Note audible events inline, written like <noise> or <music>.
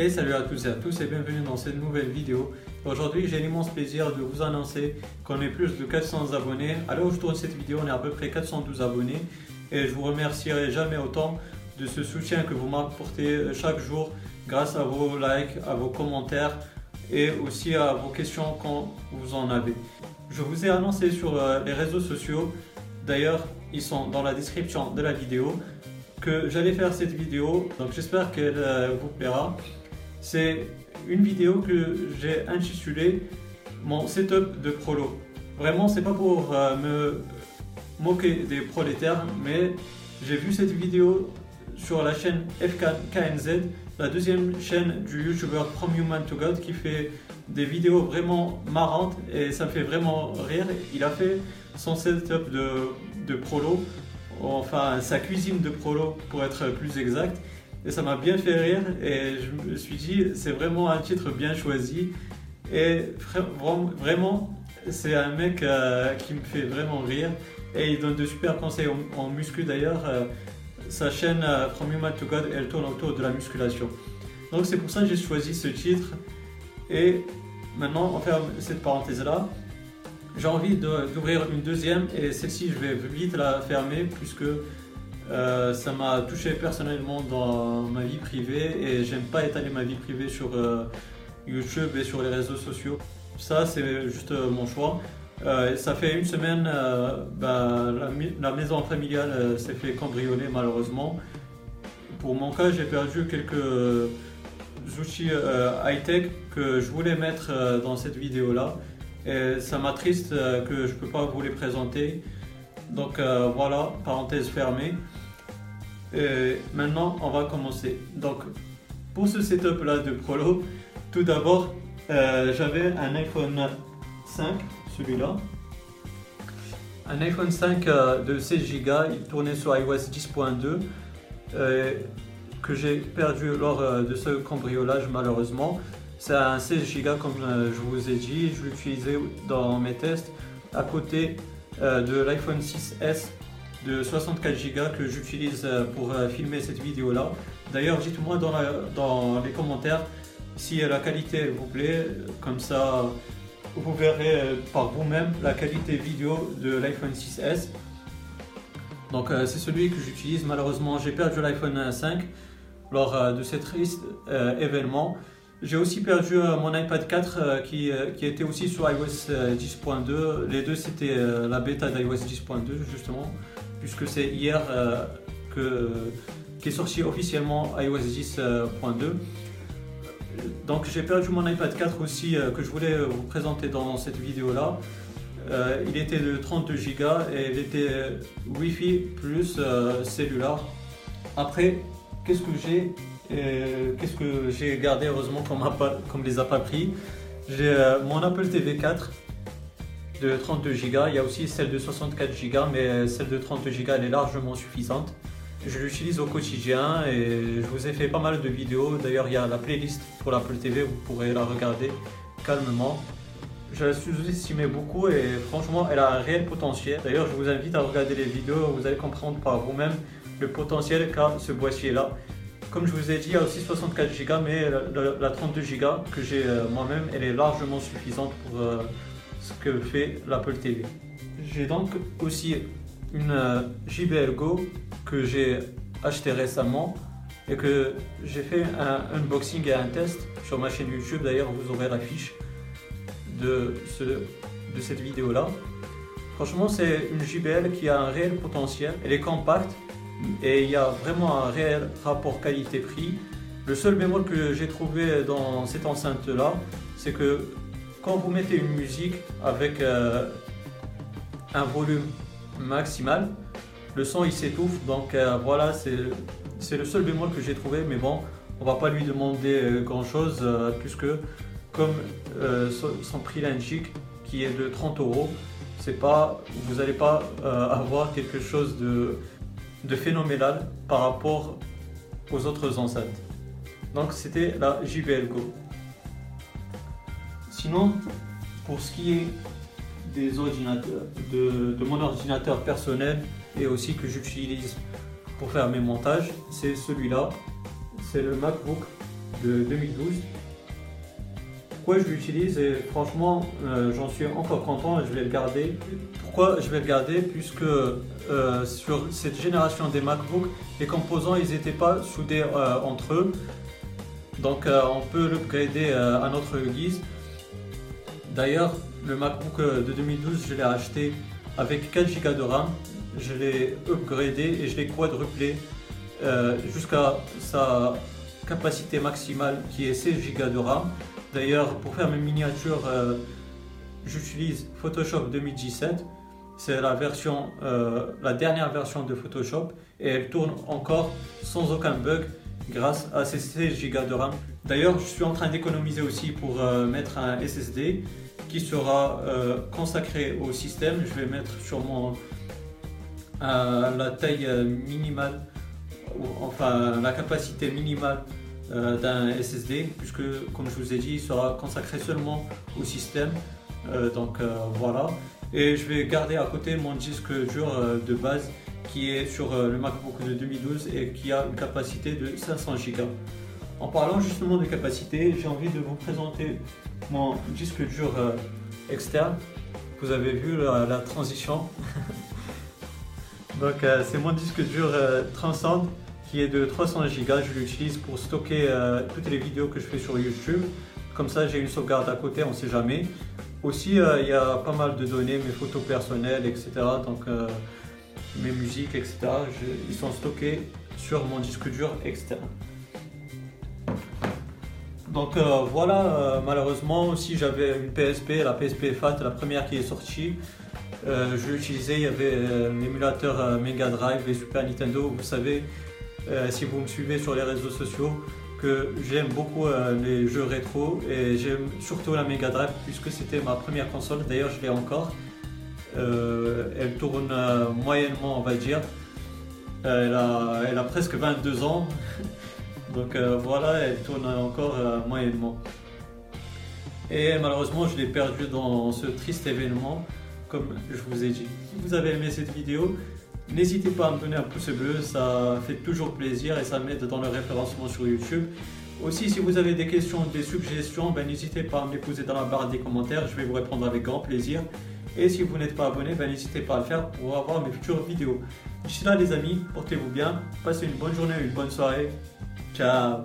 Et salut à tous et à tous et bienvenue dans cette nouvelle vidéo. Aujourd'hui j'ai l'immense plaisir de vous annoncer qu'on est plus de 400 abonnés. À l'heure où je tourne cette vidéo on est à peu près 412 abonnés et je vous remercierai jamais autant de ce soutien que vous m'apportez chaque jour grâce à vos likes, à vos commentaires et aussi à vos questions quand vous en avez. Je vous ai annoncé sur euh, les réseaux sociaux, d'ailleurs ils sont dans la description de la vidéo, que j'allais faire cette vidéo, donc j'espère qu'elle euh, vous plaira. C'est une vidéo que j'ai intitulée mon setup de prolo. Vraiment, c'est pas pour euh, me moquer des prolétaires, mais j'ai vu cette vidéo sur la chaîne FKNZ, la deuxième chaîne du youtubeur From Human to God qui fait des vidéos vraiment marrantes et ça fait vraiment rire. Il a fait son setup de, de prolo, enfin sa cuisine de prolo pour être plus exact. Et ça m'a bien fait rire et je me suis dit c'est vraiment un titre bien choisi. Et vraiment, c'est un mec euh, qui me fait vraiment rire et il donne de super conseils en, muscu d'ailleurs. Euh, sa chaîne euh, From Human to God, elle tourne autour de la musculation. Donc c'est pour ça que j'ai choisi ce titre. Et maintenant, on ferme cette parenthèse-là. J'ai envie d'ouvrir une deuxième et celle-ci, je vais vite la fermer puisque euh, ça m'a touché personnellement dans ma vie privée et j'aime pas étaler ma vie privée sur euh, YouTube et sur les réseaux sociaux. Ça, c'est juste mon choix. Euh, ça fait une semaine, euh, bah, la, maison familiale euh, s'est fait cambrioler malheureusement. Pour mon cas, j'ai perdu quelques outils high-tech que je voulais mettre dans cette vidéo-là. Et ça m'attriste que je ne peux pas vous les présenter. Donc voilà, parenthèse fermée. Et maintenant, on va commencer. Donc, pour ce setup-là de Prolo, tout d'abord, j'avais un iPhone 5 celui-là. Un iPhone 5 euh, de 16 Go, il tournait sur iOS 10.2 euh, que j'ai perdu lors euh, de ce cambriolage malheureusement. C'est un 16 Go comme je vous ai dit, je l'utilisais dans mes tests à côté de l'iPhone 6S de 64 Go que j'utilise pour filmer cette vidéo là. D'ailleurs dites-moi dans, dans les commentaires si la qualité vous plaît, comme ça vous verrez euh, par vous-même la qualité vidéo de l'iPhone 6S. Donc euh, c'est celui que j'utilise. Malheureusement, j'ai perdu l'iPhone 5 lors euh, de ce triste événement. J'ai aussi perdu mon iPad 4 qui, qui, était aussi sur iOS 10.2. Les deux, c'était la bêta d'iOS 10.2 justement, puisque c'est hier que, qu'est sorti officiellement iOS 10.2 donc j'ai perdu mon iPad 4 aussi euh, que je voulais vous présenter dans cette vidéo là. Euh, il était de 32 Go et il était euh, Wi-Fi plus cellulaire. Après, qu'est-ce que j'ai Qu'est-ce que j'ai gardé heureusement qu'on les a pas pris J'ai mon Apple TV 4 de 32 Go. Il y a aussi celle de 64 Go, mais celle de 32 Go elle est largement suffisante. Je l'utilise au quotidien et je vous ai fait pas mal de vidéos. D'ailleurs, il y a la playlist pour l'Apple TV, vous pourrez la regarder calmement. Je la sous-estimais beaucoup et franchement, elle a un réel potentiel. D'ailleurs, je vous invite à regarder les vidéos, vous allez comprendre par vous-même le potentiel qu'a ce boîtier-là. Comme je vous ai dit, il y a aussi 64 Go, mais la, 32 Go que j'ai euh, moi-même, elle est largement suffisante pour euh, ce que fait l'Apple TV. J'ai donc aussi une euh, JBL Go que j'ai acheté récemment et que j'ai fait un unboxing et un test sur ma chaîne YouTube. D'ailleurs, vous aurez la fiche de, de cette vidéo là. Franchement, c'est une JBL qui a un réel potentiel. Elle est compacte et il y a vraiment un réel rapport qualité-prix. Le seul bémol que j'ai trouvé dans cette enceinte là, c'est que quand vous mettez une musique avec euh, un volume maximal, le son il s'étouffe. Donc euh, voilà, c'est le seul bémol que j'ai trouvé. Mais bon, on va pas lui demander euh, grand chose puisque comme son, prix l'indique, qui est de 30 euros, c'est pas, vous n'allez pas avoir quelque chose de, de phénoménal par rapport aux autres enceintes. Donc c'était la JBL Go. Sinon, pour ce qui est des ordinateurs, de, de mon ordinateur personnel, et aussi que j'utilise pour faire mes montages, c'est celui-là. C'est le MacBook de 2012. Pourquoi je l'utilise et franchement euh, j'en suis encore content et je vais le garder. Pourquoi je vais le garder Puisque euh, sur cette génération des MacBook, les composants ils n'étaient pas soudés euh, entre eux. Donc on peut l'upgrader à notre guise. D'ailleurs le MacBook de 2012 je l'ai acheté avec 4 Go de RAM. Je l'ai upgradé et je l'ai quadruplé jusqu'à sa capacité maximale qui est 16 Go de RAM. D'ailleurs, pour faire mes miniatures, euh, j'utilise Photoshop 2017. C'est la version, euh, la dernière version de Photoshop et elle tourne encore sans aucun bug grâce à ces 16 Go de RAM. D'ailleurs, je suis en train d'économiser aussi pour euh, mettre un SSD qui sera consacré au système. Je vais mettre sûrement la taille minimale, enfin la capacité minimale d'un SSD, puisque comme je vous ai dit, il sera consacré seulement au système. Euh, donc euh, voilà. Et je vais garder à côté mon disque dur de base qui est sur le MacBook de 2012 et qui a une capacité de 500 Go. En parlant justement de capacité, j'ai envie de vous présenter mon disque dur externe. Vous avez vu la, transition. <laughs> Donc c'est mon disque dur Transcend qui est de 300 Go. Je l'utilise pour stocker euh, toutes les vidéos que je fais sur YouTube. Comme ça, j'ai une sauvegarde à côté, on ne sait jamais. Aussi, euh, il y a pas mal de données, mes photos personnelles, etc. Donc, euh, mes musiques, etc. ils sont stockés sur mon disque dur externe. Donc voilà, malheureusement aussi j'avais une PSP, la PSP FAT, la première qui est sortie. je l'utilisais, il y avait l'émulateur Mega Drive et Super Nintendo. Vous savez, si vous me suivez sur les réseaux sociaux, que j'aime beaucoup euh, les jeux rétro et j'aime surtout la Mega Drive puisque c'était ma première console. D'ailleurs, je l'ai encore. Euh, elle tourne moyennement, on va dire. Elle a, presque 22 ans. <laughs> Donc voilà, elle tourne encore moyennement. Et malheureusement, je l'ai perdu dans ce triste événement, comme je vous ai dit. Si vous avez aimé cette vidéo, N'hésitez pas à me donner un pouce bleu, ça fait toujours plaisir et ça m'aide dans le référencement sur YouTube. Aussi, si vous avez des questions, des suggestions, ben, n'hésitez pas à me les poser dans la barre des commentaires, je vais vous répondre avec grand plaisir. Et si vous n'êtes pas abonné, ben, n'hésitez pas à le faire pour avoir mes futures vidéos. D'ici là les amis, portez-vous bien, passez une bonne journée, une bonne soirée. Ciao